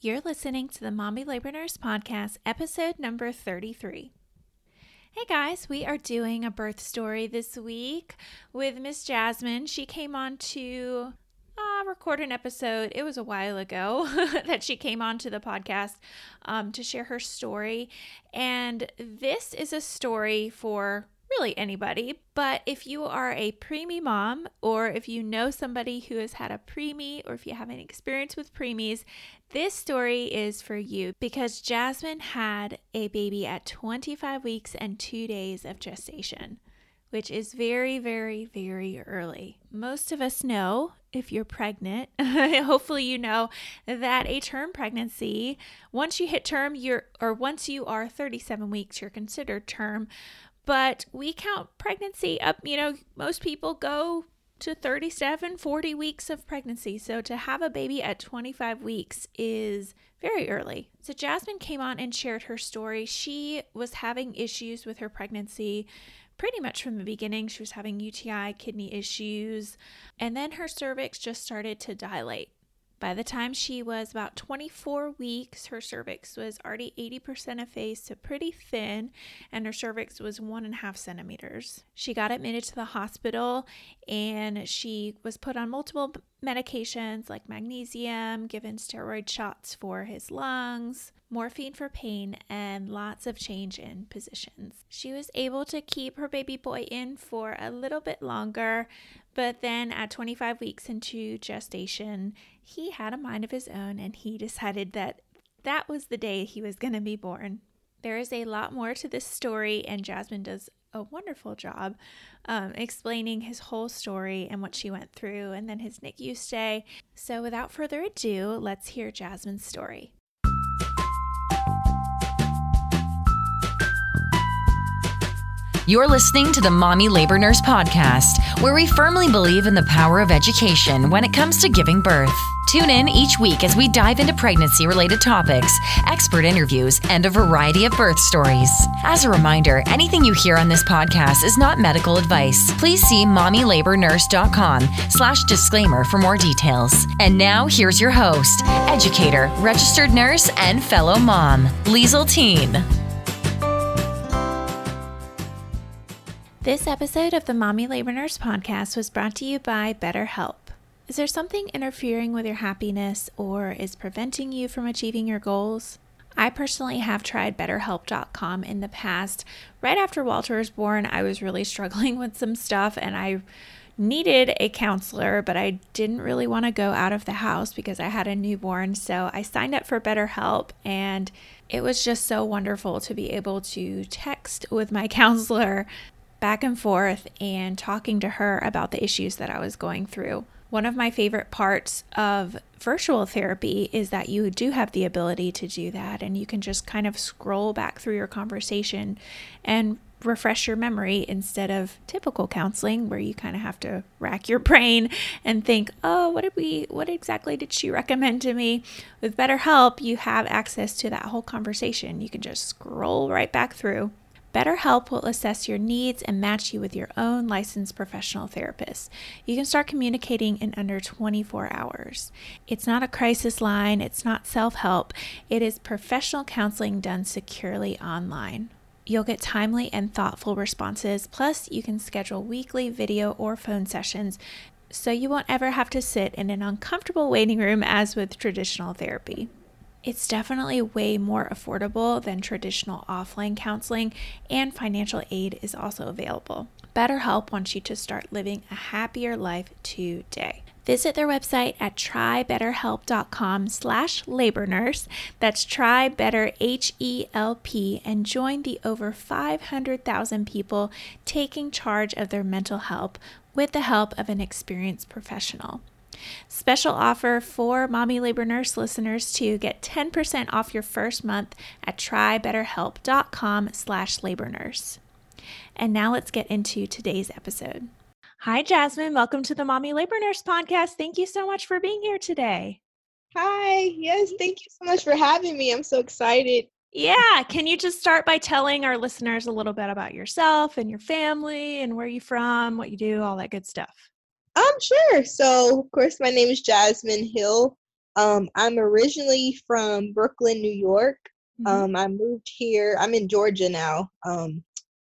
You're listening to the Mommy Labor Nurse Podcast, episode number 33. Hey guys, we are doing a birth story this week with Miss Jasmine. She came on to uh, record an episode. It was a while ago that she came on to the podcast um, to share her story. And this is a story for really anybody. But if you are a preemie mom, or if you know somebody who has had a preemie, or if you have any experience with preemies, this story is for you because Jasmine had a baby at 25 weeks and two days of gestation, which is very, very, very early. Most of us know if you're pregnant, hopefully you know that a term pregnancy, once you hit term, you're or once you are 37 weeks, you're considered term but we count pregnancy up, you know, most people go to 37, 40 weeks of pregnancy. So to have a baby at 25 weeks is very early. So Jasmine came on and shared her story. She was having issues with her pregnancy pretty much from the beginning. She was having UTI, kidney issues, and then her cervix just started to dilate. By the time she was about 24 weeks, her cervix was already 80% effaced, so pretty thin, and her cervix was one and a half centimeters. She got admitted to the hospital and she was put on multiple medications like magnesium, given steroid shots for his lungs, morphine for pain, and lots of change in positions. She was able to keep her baby boy in for a little bit longer, but then at 25 weeks into gestation, he had a mind of his own and he decided that that was the day he was going to be born. There is a lot more to this story, and Jasmine does a wonderful job um, explaining his whole story and what she went through, and then his NICU stay. So, without further ado, let's hear Jasmine's story. You're listening to the Mommy Labor Nurse Podcast, where we firmly believe in the power of education when it comes to giving birth. Tune in each week as we dive into pregnancy related topics, expert interviews, and a variety of birth stories. As a reminder, anything you hear on this podcast is not medical advice. Please see mommylabornurse.com slash disclaimer for more details. And now here's your host, educator, registered nurse, and fellow mom, Liesel Teen. This episode of the Mommy Labor Nurse podcast was brought to you by BetterHelp. Is there something interfering with your happiness or is preventing you from achieving your goals? I personally have tried BetterHelp.com in the past. Right after Walter was born, I was really struggling with some stuff and I needed a counselor, but I didn't really want to go out of the house because I had a newborn. So I signed up for BetterHelp and it was just so wonderful to be able to text with my counselor back and forth and talking to her about the issues that I was going through. One of my favorite parts of virtual therapy is that you do have the ability to do that, and you can just kind of scroll back through your conversation and refresh your memory instead of typical counseling where you kind of have to rack your brain and think, "Oh, what did we what exactly did she recommend to me?" With BetterHelp, you have access to that whole conversation. You can just scroll right back through BetterHelp will assess your needs and match you with your own licensed professional therapist. You can start communicating in under 24 hours. It's not a crisis line, it's not self help, it is professional counseling done securely online. You'll get timely and thoughtful responses, plus, you can schedule weekly video or phone sessions so you won't ever have to sit in an uncomfortable waiting room as with traditional therapy. It's definitely way more affordable than traditional offline counseling, and financial aid is also available. BetterHelp wants you to start living a happier life today. Visit their website at trybetterhelp.com slash labor nurse. That's trybetter, H-E-L-P, and join the over 500,000 people taking charge of their mental health with the help of an experienced professional. Special offer for Mommy Labor Nurse listeners to get 10% off your first month at trybetterhelp.com slash labor nurse. And now let's get into today's episode. Hi, Jasmine. Welcome to the Mommy Labor Nurse podcast. Thank you so much for being here today. Hi. Yes, thank you so much for having me. I'm so excited. Yeah. Can you just start by telling our listeners a little bit about yourself and your family and where you're from, what you do, all that good stuff? Um, sure. So, of course, my name is Jasmine Hill. Um, I'm originally from Brooklyn, New York. Mhm. Um, I moved here. I'm in Georgia now. Um,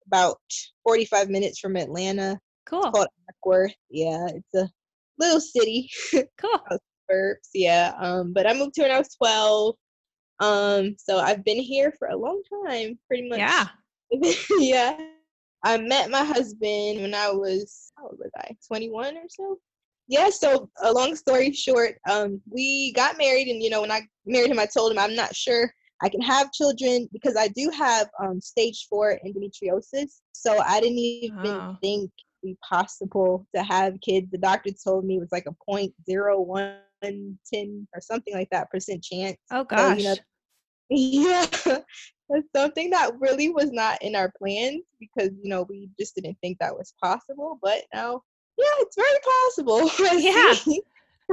about 45 minutes from Atlanta. cool. Called Acworth. Yeah, it's a little city. Cool. suburbs. Yeah. Um, but I moved here when I was 12. Um, so I've been here for a long time, pretty much. Yeah. yeah. I met my husband when I was how old was I? 21 or so. Yeah, so a long story short, um, we got married and you know, when I married him I told him I'm not sure I can have children because I do have um stage four endometriosis. So I didn't even Oh. think it'd be possible to have kids. The doctor told me it was like a point zero one ten or something like that percent chance. Oh So, gosh. you know, yeah, that's something that really was not in our plans because you know we just didn't think that was possible. But now, yeah, it's very possible. Yeah.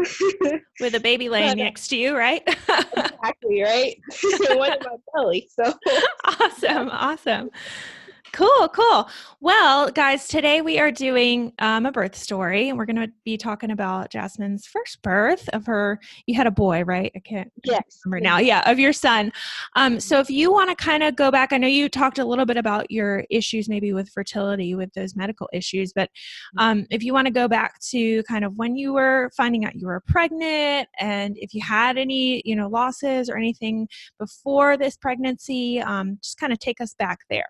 With a baby laying next to you, right? exactly right. One in my belly. So awesome. Awesome. Cool, cool. Well, guys, today we are doing um, a birth story, and we're going to be talking about Jasmine's first birth of her. You had a boy, right? I can't yes, remember now. Yeah, of your son. Um, so if you want to kind of go back, I know you talked a little bit about your issues, maybe with fertility, with those medical issues, but um, if you want to go back to kind of when you were finding out you were pregnant, and if you had any, you know, losses or anything before this pregnancy, um, just kind of take us back there.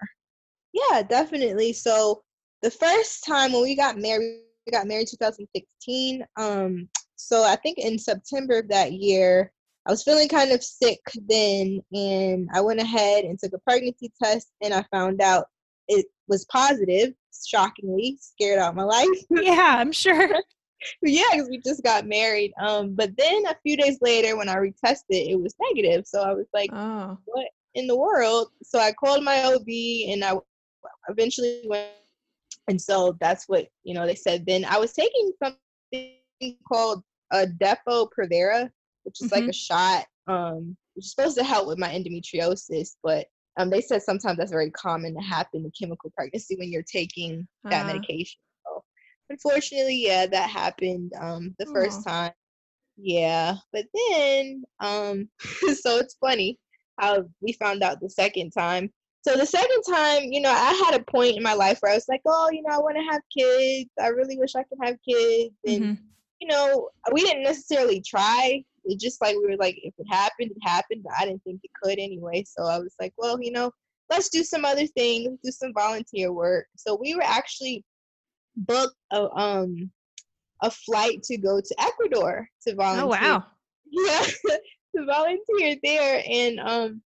Yeah, definitely. So the first time when we got married, we got married 2016. Um, so I think in September of that year, I was feeling kind of sick then, and I went ahead and took a pregnancy test, and I found out it was positive. Shockingly, scared out my life. yeah, I'm sure. yeah, because we just got married. Um, but then a few days later, when I retested, it was negative. So I was like, Oh, what in the world? So I called my OB and I eventually went. And so that's what, you know, they said then. I was taking something called a Depo Provera, which is like Mhm. a shot, um, which is supposed to help with my endometriosis. But um, they said sometimes that's very common to happen in chemical pregnancy when you're taking that Ah. medication. So unfortunately, yeah, that happened um, the first time. Yeah, but then, um, so it's funny how we found out the second time. So the second time, you know, I had a point in my life where I was like, oh, you know, I want to have kids. I really wish I could have kids. And, Mhm. you know, we didn't necessarily try. It just like we were like, if it happened, it happened. But I didn't think it could anyway. So I was like, well, you know, let's do some other things, do some volunteer work. So we were actually booked a um a flight to go to Ecuador to volunteer oh wow. yeah to volunteer there and um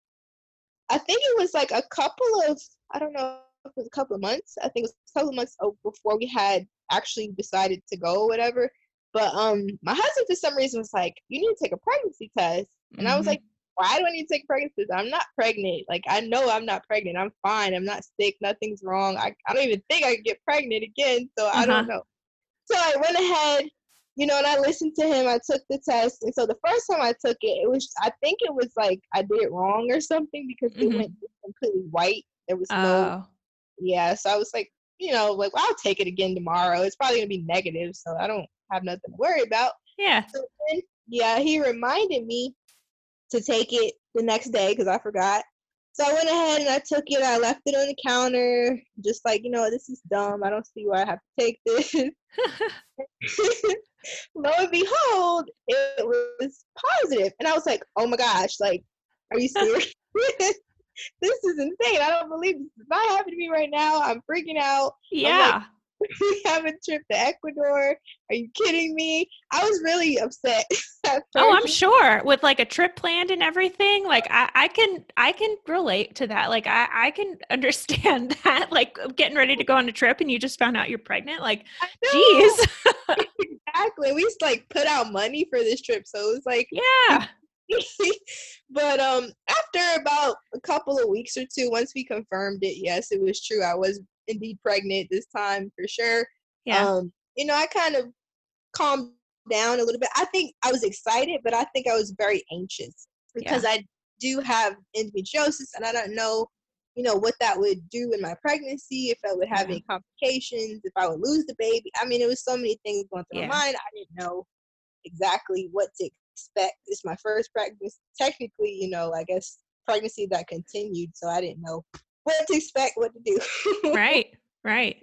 i think it was like a couple of i don't know it was a couple of months i think it was a couple of months before we had actually decided to go or whatever. But um my husband for some reason was like you need to take a pregnancy test. And i was Mhm. like why do i need to take a pregnancy test? I'm not pregnant. Like i know i'm not pregnant. I'm fine. I'm not sick. Nothing's wrong. I, I don't even think i could get pregnant again so i Uh-huh. don't know. So I went ahead, you know, and I listened to him. I took the test, and so the first time I took it, it was I think it was like I did it wrong or something because Mhm. it went completely white. There was no, Oh, yeah. So I was like, you know, like well, I'll take it again tomorrow. It's probably gonna be negative, so I don't have nothing to worry about. yeah. So then, yeah, he reminded me to take it the next day because I forgot. So I went ahead and I took it. I left it on the counter, just like you know, this is dumb. I don't see why I have to take this. lo and behold, it was positive. And I was like, oh my gosh, like, are you serious? this is insane. I don't believe this is not happening to me right now. I'm freaking out. yeah. we have a trip to Ecuador. Are you kidding me? I was really upset. Oh, I'm sure with like a trip planned and everything. Like I, I can, I can relate to that. Like I, I can understand that. Like getting ready to go on a trip and you just found out you're pregnant. Like, geez, exactly. We to, like put out money for this trip, so it was like yeah, but um after about a couple of weeks or two once we confirmed it yes it was true i was indeed pregnant this time for sure yeah, um you know i kind of calmed down a little bit i think i was excited but i think i was very anxious because i do have endometriosis and i don't know you know what that would do in my pregnancy if i would have Yeah. any complications if i would lose the baby i mean it was so many things going through Yeah. my mind i didn't know exactly what to expect. It's my first pregnancy. Technically, you know, I guess pregnancy that continued, so I didn't know what to expect, what to do. right, right.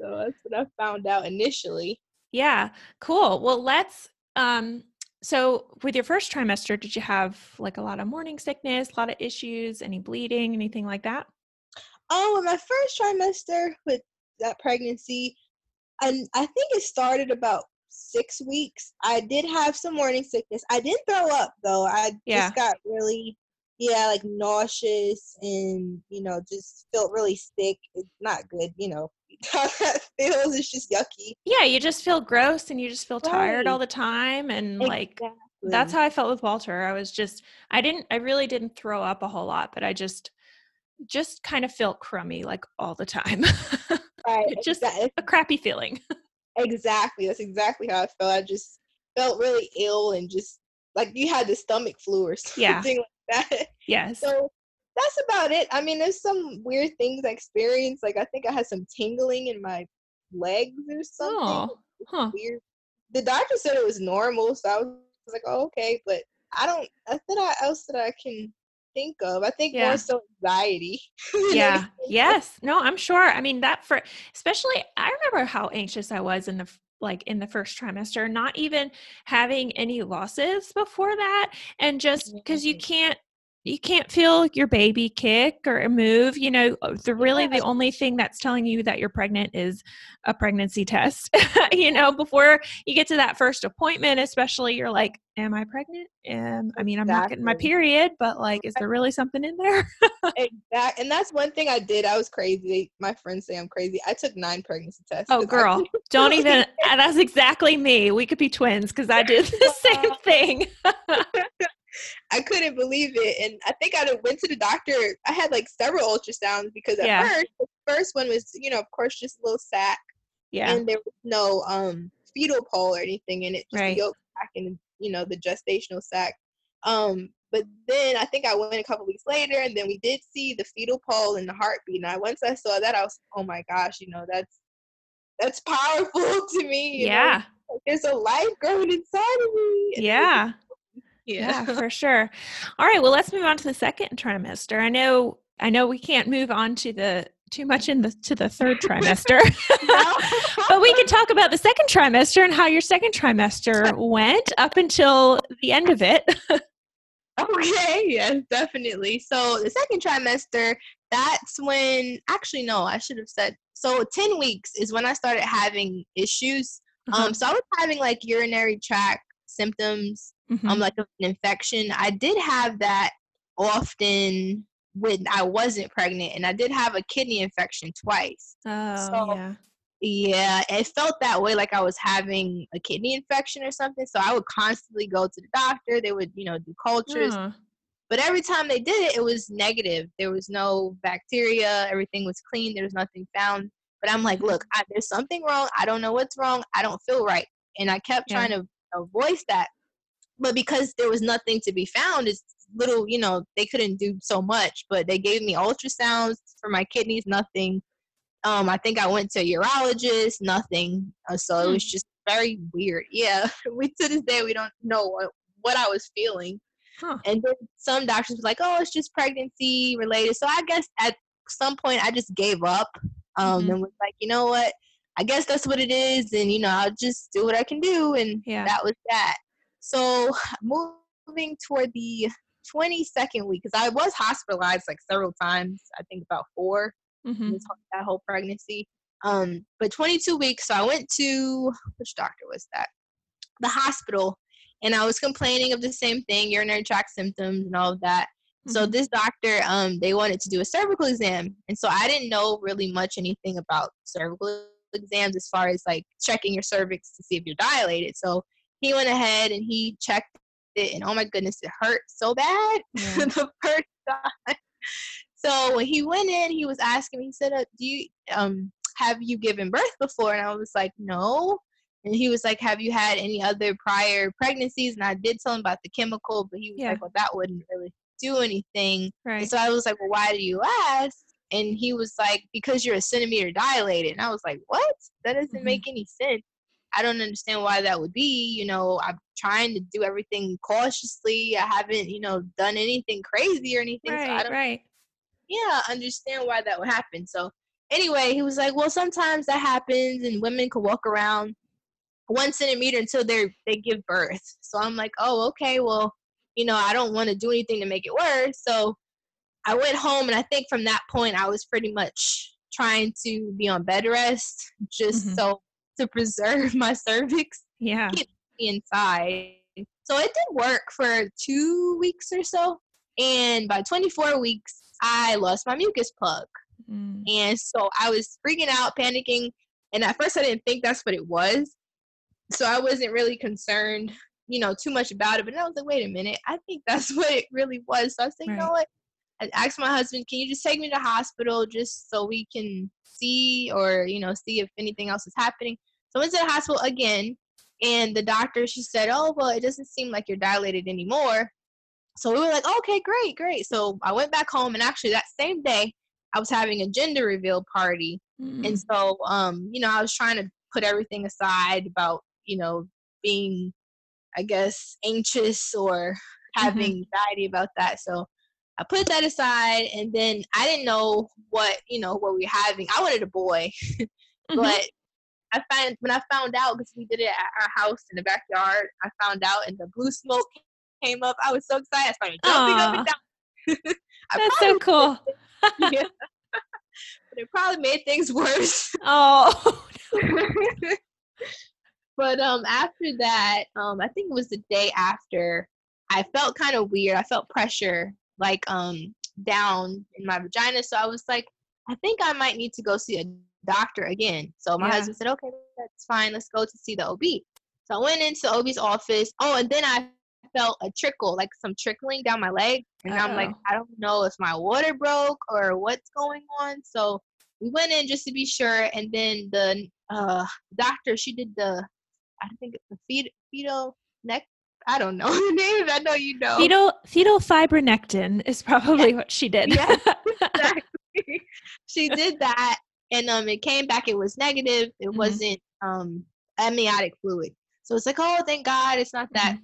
So that's what I found out initially. Yeah, cool. Well, let's um so with your first trimester, did you have like a lot of morning sickness, a lot of issues, any bleeding, anything like that? Oh, in my first trimester with that pregnancy, and I think it started about six weeks. I did have some morning sickness. I didn't throw up though. I Yeah. just got really, yeah, like nauseous and you know just felt really sick. It's not good, you know. How that feels. It's just yucky. Yeah, you just feel gross and you just feel tired all the time and like that's how I felt with Walter. I was just I didn't I really didn't throw up a whole lot, but I just just kind of felt crummy like all the time. right. just- exa- a crappy feeling. exactly. That's exactly how I felt. I just felt really ill and just like you had the stomach flu or something Yeah. like that. Yes. So that's about it. I mean, there's some weird things I experienced. Like I think I had some tingling in my legs or something. Oh, huh. Weird. The doctor said it was normal, so I was like, oh, okay. But I don't. I- else that I can think of. I think Yeah. more so anxiety. yeah yes no i'm sure i mean that for especially i remember how anxious i was in the like in the first trimester not even having any losses before that and just because you can't you can't feel your baby kick or move you know uh, the really the only thing that's telling you that you're pregnant is a pregnancy test you know before you get to that first appointment especially you're like am i pregnant um, i mean i'm not getting my period but like is there really something in there Exact, and that's one thing I did. I was crazy. My friends say I'm crazy. I took nine pregnancy tests. oh girl, couldn't- don't even. uh, That's exactly me. We could be twins because I did the same thing. I couldn't believe it, and I think I went to the doctor. I had like several ultrasounds because at Yeah. first, the first one was, you know, of course, just a little sac, Yeah. and there was no um fetal pole or anything in it, just Right. the yolk sac and you know the gestational sac. Um, but then I think I went a couple weeks later, and then we did see the fetal pole and the heartbeat. And I once I saw that, I was, oh my gosh, you know, that's that's powerful to me. you Yeah. like, there's a life growing inside of me. and Yeah. Yeah. Yeah, for sure. All right. Well, let's move on to the second trimester. I know. I know we can't move on to the too much in the to the third trimester, but we can talk about the second trimester and how your second trimester went up until the end of it. Okay, yes, definitely. So the second trimester, that's when actually no, I should have said so 10 weeks is when I started having issues. Uh-huh. Um so I was having like urinary tract symptoms, Mhm. um like an infection. I did have that often when I wasn't pregnant and I did have a kidney infection twice. oh so- yeah. Yeah, it felt that way like I was having a kidney infection or something. So I would constantly go to the doctor. They would, you know, do cultures. But every time they did it, it was negative. There was no bacteria. Everything was clean. There was nothing found. But I'm like, look, I, there's something wrong. I don't know what's wrong. I don't feel right. And I kept Yeah. trying to voice that. But because there was nothing to be found, it's little, you know, they couldn't do so much. But they gave me ultrasounds for my kidneys, nothing. Um, I think I went to a urologist, nothing. Uh, so it Hmm. was just very weird. Yeah, we to this day we don't know what, what I was feeling. Huh. And then some doctors were like, "Oh, it's just pregnancy related." So I guess at some point I just gave up um, Mhm. and was like, "You know what? I guess that's what it is, and you know I'll just do what I can do." And Yeah. that was that. So moving toward the 22nd week, because I was hospitalized like several times. I think about four Mhm. that whole pregnancy. Um, but 22 weeks. So I went to which doctor was that? The hospital, and I was complaining of the same thing, urinary tract symptoms and all of that. So Mhm. this doctor, um, they wanted to do a cervical exam, and so I didn't know really much anything about cervical exams as far as like checking your cervix to see if you're dilated. So he went ahead and he checked it, and oh my goodness, it hurt so bad Yeah. the first time. So when he went in, he was asking me. He said, uh, "Do you um have you given birth before?" And I was like, "No." And he was like, "Have you had any other prior pregnancies?" And I did tell him about the chemical, but he was Yeah. like, "Well, that wouldn't really do anything." Right. And so I was like, "Well, why do you ask?" And he was like, "Because you're a centimeter dilated." And I was like, "What? That doesn't Mhm. make any sense." I don't understand why that would be. You know, I'm trying to do everything cautiously. I haven't, you know, done anything crazy or anything. Right, so I don't, right. yeah, understand why that would happen. So anyway, he was like, well, sometimes that happens, and women can walk around one centimeter until they they give birth. So I'm like, oh, okay, well, you know, I don't want to do anything to make it worse. So I went home, and I think from that point, I was pretty much trying to be on bed rest just Mhm. so to preserve my cervix Yeah. keep me inside. So it did work for two weeks or so. And by 24 weeks, I lost my mucus plug. Mm. And so I was freaking out, panicking. And at first, I didn't think that's what it was. So I wasn't really concerned, you know, too much about it. But then I was like, wait a minute, I think that's what it really was. So I said, you know what? I asked my husband, can you just take me to the hospital just so we can see or, you know, see if anything else is happening? So I went to the hospital again. And the doctor, she said, oh, well, it doesn't seem like you're dilated anymore. So we were like, okay, great, great. So I went back home. And actually, that same day, I was having a gender reveal party. Mm. And so, um, you know, I was trying to put everything aside about, you know, being, I guess, anxious or having anxiety about that. So I put that aside, and then I didn't know what, you know, what we were having. I wanted a boy, Mhm. but I found when I found out because we did it at our house in the backyard. I found out, and the blue smoke came up. I was so excited. I started jumping up and down. I That's so cool. yeah. but it probably made things worse. Oh. but um after that, um I think it was the day after, I felt kind of weird. I felt pressure like um down in my vagina. So I was like, I think I might need to go see a doctor again. So my Yeah. husband said, Okay, that's fine. Let's go to see the OB. So I went into OB's office. Oh, and then I felt a trickle, like some trickling down my leg. And I'm like, I don't know if my water broke or what's going on. So we went in just to be sure. And then the uh, doctor, she did the, I think it's the feed, fetal neck. I don't know the names. I know you know. Fetal fetal fibronectin is probably what she did. Yeah. exactly. she did that, and um, it came back. It was negative. It Mhm. wasn't um amniotic fluid. So it's like, oh, thank God, it's not that.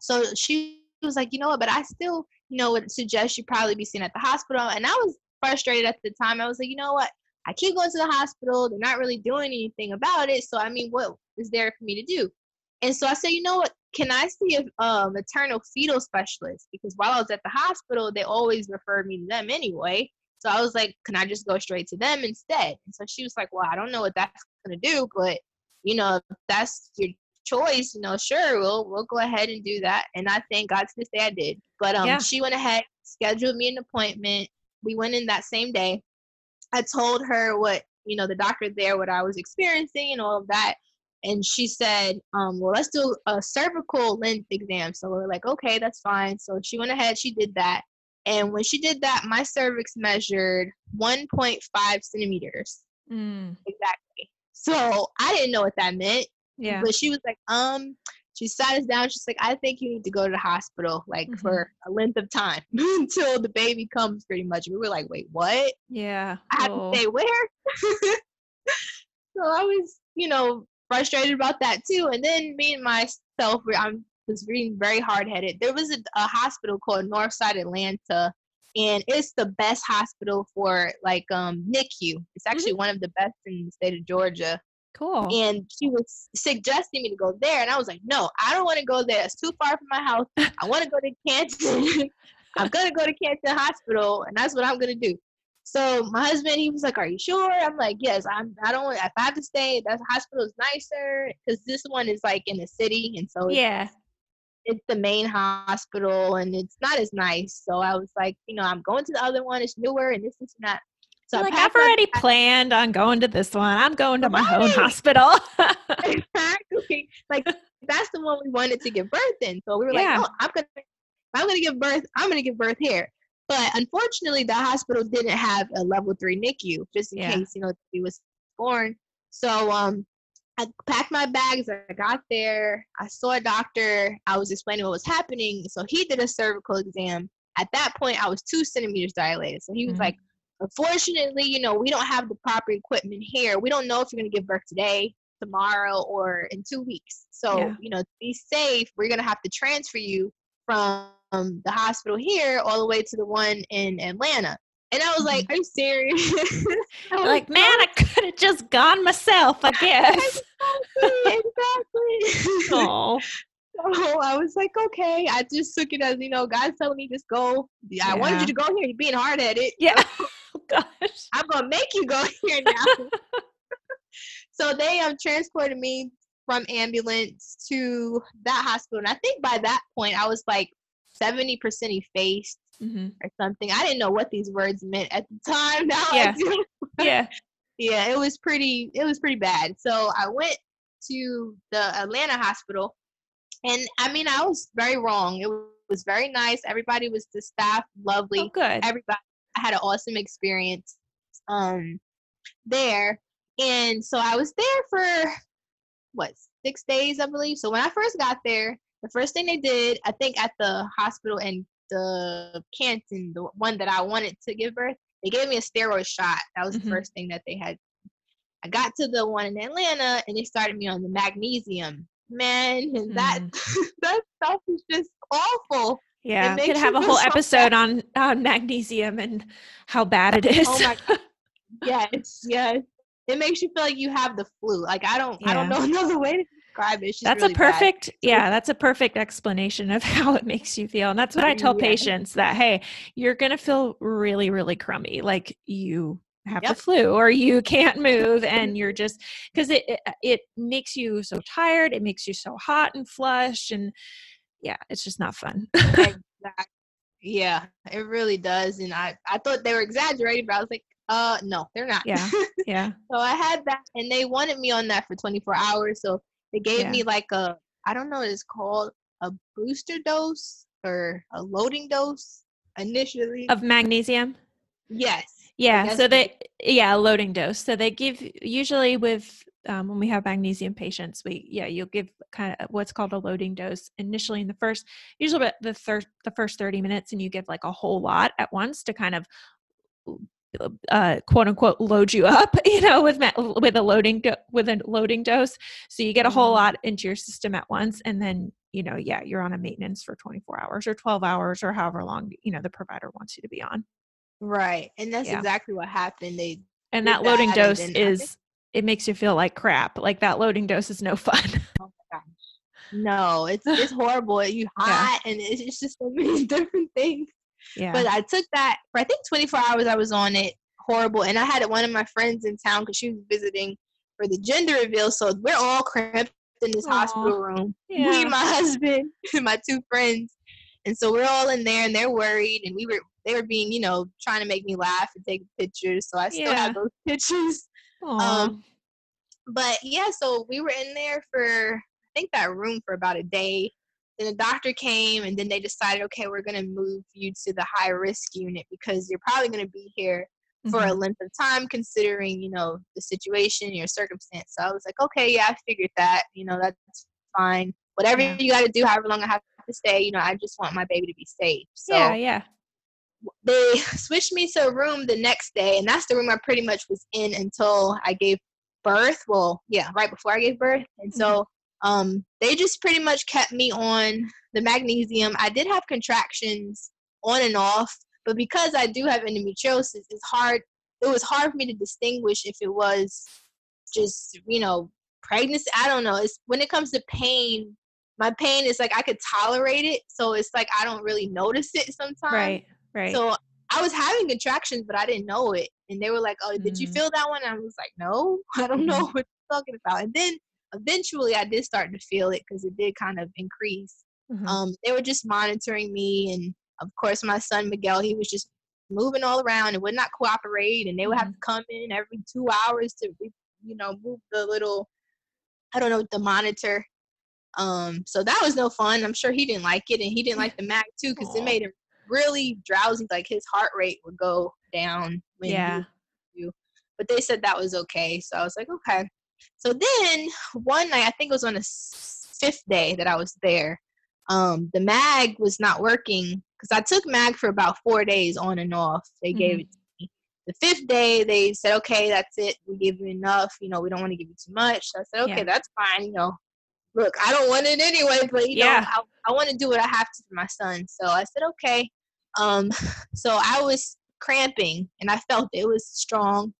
So she was like, you know what? But I still, you know, would suggest you probably be seen at the hospital. And I was frustrated at the time. I was like, you know what? I keep going to the hospital. They're not really doing anything about it. So I mean, what is there for me to do? And so I said, you know what? Can I see a um, maternal fetal specialist? Because while I was at the hospital, they always referred me to them anyway. So I was like, can I just go straight to them instead? And so she was like, well, I don't know what that's gonna do, but you know, if that's your choice, you know, sure, we'll we'll go ahead and do that. And I thank God to this day I did. But um, Yeah. she went ahead, scheduled me an appointment. We went in that same day. I told her what you know the doctor there what I was experiencing and all of that. And she said, um, well, let's do a cervical length exam. So we're like, okay, that's fine. So she went ahead, she did that. And when she did that, my cervix measured 1.5 centimeters Mm, exactly. So I didn't know what that meant. yeah. But she was like, um, she sat us down. She's like, I think you need to go to the hospital, like Mhm. for a length of time until the baby comes, pretty much. We were like, wait, what? Yeah. I have Oh. to say, where? so I was, you know, frustrated about that too. And then me and myself, were- I was being very hard headed. There was a, a hospital called Northside Atlanta, and it's the best hospital for like um NICU. It's actually one of the best in the state of Georgia Cool. and she was suggesting me to go there and i was like no i don't want to go there it's too far from my house i want to go to canton i'm gonna go to canton hospital and that's what i'm gonna do so my husband he was like are you sure i'm like yes i'm i don't if i have to stay that hospital is nicer because this one is like in the city and so yeah. It's the main hospital and it's not as nice so i was like you know i'm going to the other one it's newer and this and that so I like I've already planned on going to this one. I'm going to my own hospital. exactly. Like that's the one we wanted to give birth in. So we were Yeah. like, oh, I'm gonna, I'm gonna give birth. I'm gonna give birth here. But unfortunately, the hospital didn't have a level three NICU, just in Yeah. case you know he was born. So um, I packed my bags. I got there. I saw a doctor. I was explaining what was happening. So he did a cervical exam. At that point, I was two centimeters dilated. So he was Mhm. like, unfortunately, you know, we don't have the proper equipment here. We don't know if you're going to give birth today. tomorrow or in two weeks. So, Yeah. you know, to be safe, we're going to have to transfer you from the hospital here all the way to the one in Atlanta. And I was like, Are you serious? Like, man, I could have just gone myself, I guess. Exactly. oh, So I was like, okay. I just took it as, you know, God's telling me just go. Yeah. I wanted you to go here. You're being hard at it. yeah. Oh, gosh. I'm gonna make you go here now. so they um transported me from ambulance to that hospital. And I think by that point I was like 70% effaced hmm or something. I didn't know what these words meant at the time. Now Yeah. I do. Yeah. yeah, it was pretty it was pretty bad. So I went to the Atlanta hospital and I mean I was very wrong. It was very nice. Everybody was the staff lovely Oh, good. everybody I had an awesome experience um there and so i was there for what six days i believe so when i first got there the first thing they did i think at the hospital in the canton the one that i wanted to give birth they gave me a steroid shot that was Mhm. the first thing that they had i got to the one in atlanta and they started me on the magnesium man and that hmm. that stuff is just awful Yeah, we could have a whole so episode on on magnesium and how bad it oh is. Oh my god. Yes, yes. It makes you feel like you have the flu. Like I don't I don't know another way to describe it. That's really a bad. perfect, yeah, that's a perfect explanation of how it makes you feel. And that's what I tell Yeah. patients that hey, you're gonna feel really, really crummy, like you have Yep. the flu or you can't move and you're just because it, it it makes you so tired, it makes you so hot and flushed, and yeah, it's just not fun. Exactly. Yeah, it really does. And I, I thought they were exaggerating, but I was like, uh no, they're not. Yeah. yeah. so I had that and they wanted me on that for 24 hours. So they gave Yeah. me like a I don't know what it's called, a booster dose or a loading dose initially. Of magnesium. yes. Yeah, so they- yeah, loading dose. So they give usually with um, when we have magnesium patients, we yeah, you'll give kind of what's called a loading dose initially in the first usually about the third the first 30 minutes and you give like a whole lot at once to kind of uh quote unquote load you up you know with with a loading do- with a loading dose so you get a whole Mhm. lot into your system at once and then you know yeah you're on a maintenance for 24 hours or 12 hours or however long you know the provider wants you to be on Right. And that's Yeah. exactly what happened. They and that loading that, dose then I think- is it makes you feel like crap like that loading dose is no fun Oh my gosh. No, it's it's horrible. You hot and it's, it's just so many different things. yeah But I took that for I think 24 hours. I was on it. Horrible. And I had one of my friends in town because she was visiting for the gender reveal. So we're all cramped in this Aw. hospital room. Me Yeah. and my husband and my two friends. And so we're all in there and they're worried and we were they were being, you know, trying to make me laugh and take pictures. So I still Yeah. have those pictures. Um, but yeah, so we were in there for I think that room for about a day. Then the doctor came, and then they decided, okay, we're gonna move you to the high risk unit because you're probably gonna be here for a Mhm. length of time, considering you know the situation, your circumstance. So I was like, okay, yeah, I figured that. You know, that's fine. Whatever Yeah. you got to do, however long I have to stay. You know, I just want my baby to be safe. So yeah yeah they switched me to a room the next day, and that's the room I pretty much was in until I gave birth. Well, yeah, right before I gave birth. And so um, they just pretty much kept me on the magnesium. I did have contractions on and off, but because I do have endometriosis, it's hard. It was hard for me to distinguish if it was just, you know, pregnancy. I don't know. It's when it comes to pain, my pain is like I could tolerate it. So it's like I don't really notice it sometimes. right right So I was having contractions, but I didn't know it. And they were like, "Oh, did you Mm. feel that one?" And I was like, "No, I don't know what you're talking about." And then eventually, I did start to feel it because it did kind of increase. Mhm. Um, they were just monitoring me, and of course, my son Miguel, he was just moving all around and would not cooperate. And they would have Mhm. to come in every two hours to, you know, move the little, I don't know, the monitor. Um, so that was no fun. I'm sure he didn't like it, and he didn't like the mag too because it made him really drowsy. Like his heart rate would go down yeah but they said that was okay. So I was like, okay. So then one night, I think it was on the fifth day that I was there, um, the mag was not working because I took mag for about four days on and off. They gave Mhm. it to me. the fifth day, they said, okay, that's it. We give you enough. You know, we don't want to give you too much. So I said, okay, yeah. that's fine. You know, look, I don't want it anyway, but you yeah. know, I, I want to do what I have to for my son. So I said, okay. Um, so I was cramping and I felt it was strong.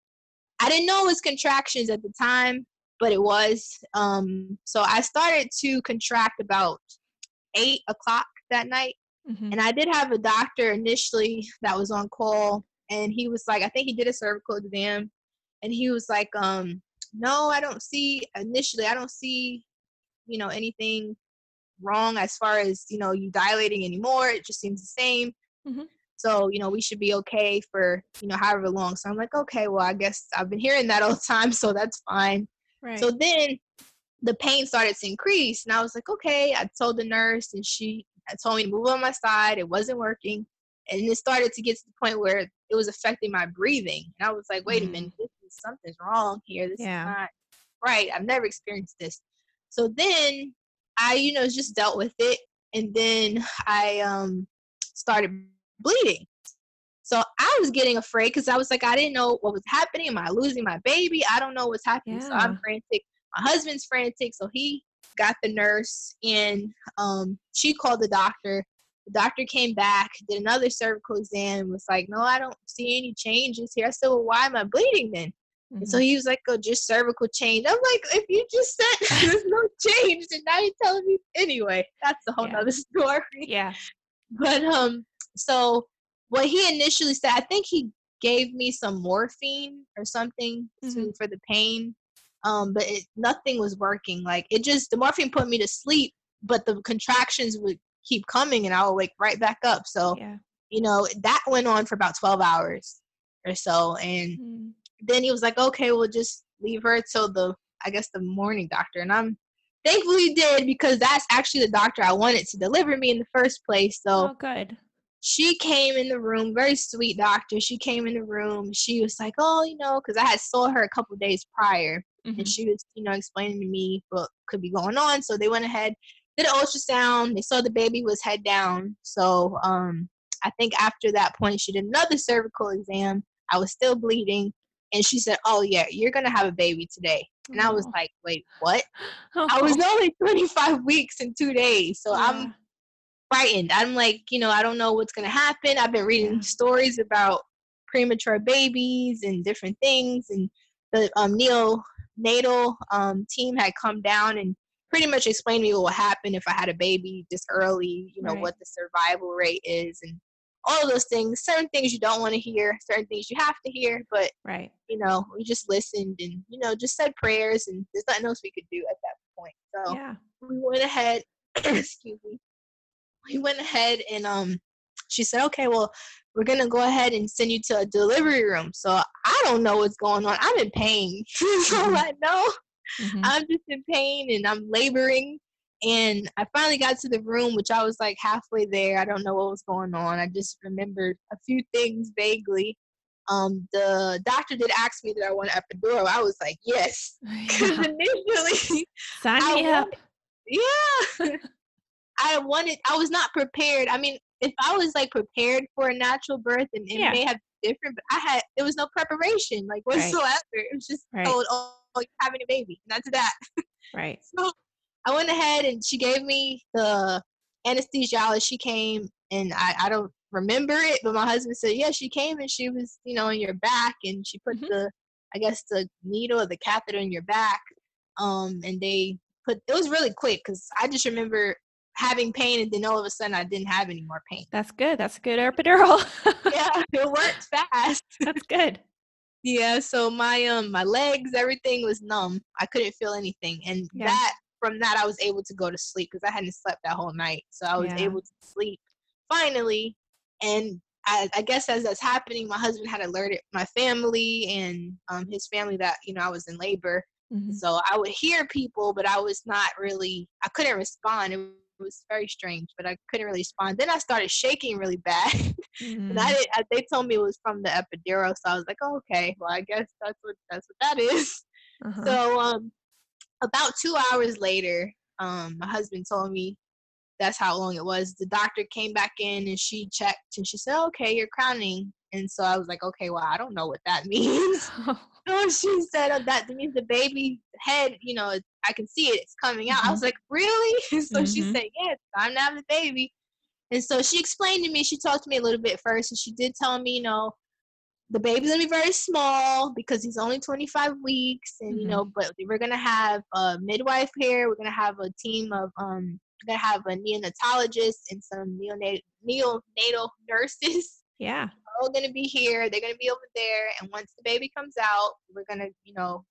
I didn't know it was contractions at the time, but it was. Um, so I started to contract about eight o'clock that night. Mm-hmm. And I did have a doctor initially that was on call, and he was like, I think he did a cervical exam, and he was like, um, no, I don't see initially, I don't see, you know, anything wrong as far as you know you dilating anymore. It just seems the same. Mm-hmm. So, you know, we should be okay for, you know, however long. So I'm like, okay, well, I guess I've been hearing that all the time, so that's fine. Right. So then the pain started to increase, and I was like, okay. I told the nurse, and she told me to move on my side. It wasn't working, and it started to get to the point where it was affecting my breathing. And I was like, wait mm. a minute, this is something's wrong here. This yeah. is not right. I've never experienced this. So then I, you know, just dealt with it, and then I um started bleeding. So I was getting afraid because I was like, I didn't know what was happening. Am I losing my baby? I don't know what's happening. Yeah. So I'm frantic. My husband's frantic. So he got the nurse and um, she called the doctor. The doctor came back, did another cervical exam, was like, No, I don't see any changes here. I said, Well, why am I bleeding then? Mm-hmm. And so he was like, Oh, just cervical change. I'm like, If you just said there's no change, and now you're telling me anyway, that's a whole yeah. nother story. Yeah. But um, so what he initially said, I think he gave me some morphine or something mm-hmm. to for the pain. Um, but it, nothing was working. Like it just the morphine put me to sleep, but the contractions would keep coming, and I would wake right back up. So yeah. you know that went on for about twelve hours or so, and mm-hmm. then he was like, "Okay, we'll just leave her till the I guess the morning doctor." And I'm thankfully did because that's actually the doctor I wanted to deliver me in the first place. So oh, good she came in the room, very sweet doctor. She came in the room. She was like, "Oh, you know," because I had saw her a couple days prior, mm-hmm. and she was, you know, explaining to me what could be going on. So they went ahead, did an ultrasound. They saw the baby was head down. So um, I think after that point, she did another cervical exam. I was still bleeding, and she said, "Oh yeah, you're gonna have a baby today." And I was like, "Wait, what?" I was only 25 weeks and two days, so yeah. I'm frightened. I'm like, you know, I don't know what's going to happen. I've been reading yeah. stories about premature babies and different things, and the um, neonatal um, team had come down and pretty much explained to me what would happen if I had a baby this early, you know, right. what the survival rate is, and all of those things. Certain things you don't want to hear, certain things you have to hear, but right, you know, we just listened and you know just said prayers, and there's nothing else we could do at that point. So yeah. we went ahead. excuse me we went ahead and um she said, okay, well, we're gonna go ahead and send you to a delivery room. So I don't know what's going on. I'm in pain. That's all I know. Mm-hmm. I'm just in pain and I'm laboring. And I finally got to the room, which I was like halfway there. I don't know what was going on. I just remembered a few things vaguely. Um, the doctor did ask me that I want epidural. I was like, yes. Because yeah. initially, sign me I up. Wanted, yeah. I wanted, I was not prepared. I mean, if I was like prepared for a natural birth and it yeah. may have been different, but I had, there was no preparation like whatsoever. Right. It was just right. told, oh, you're having a baby. Not to that. Right. so I went ahead and she gave me the anesthesiologist. She came and I, I don't remember it, but my husband said, yeah, she came and she was, you know, in your back and she put mm-hmm. the, I guess the needle or the catheter in your back. Um, and they put, it was really quick because I just remember having pain and then all of a sudden I didn't have any more pain. That's good. That's a good epidural. yeah, it worked fast. That's good. yeah, so my um my legs, everything was numb. I couldn't feel anything. And yeah. that from that I was able to go to sleep because I hadn't slept that whole night. So I was yeah. able to sleep finally. And I, I, guess as that's happening, my husband had alerted my family and um, his family that you know I was in labor. Mm-hmm. So I would hear people, but I was not really. I couldn't respond. It was very strange, but I couldn't really respond. Then I started shaking really bad, mm-hmm. and I mm-hmm. did. I, they told me it was from the epidural, so I was like, oh, okay, well, I guess that's what that's what that is. Uh-huh. So, um, about two hours later, um, my husband told me that's how long it was. The doctor came back in and she checked and she said, okay, you're crowning And so I was like, okay, well, I don't know what that means. so she said oh, that means the baby head, you know, I can see it, it's coming out. Mm-hmm. I was like, really? so mm-hmm. she said, yeah, I'm to have the baby. And so she explained to me, she talked to me a little bit first, and she did tell me, you know, the baby's gonna be very small because he's only 25 weeks, and mm-hmm. you know, but we're gonna have a midwife here. We're gonna have a team of um, we're gonna have a neonatologist and some neonatal neonatal nurses. Yeah, all gonna be here. They're gonna be over there, and once the baby comes out, we're gonna, you know,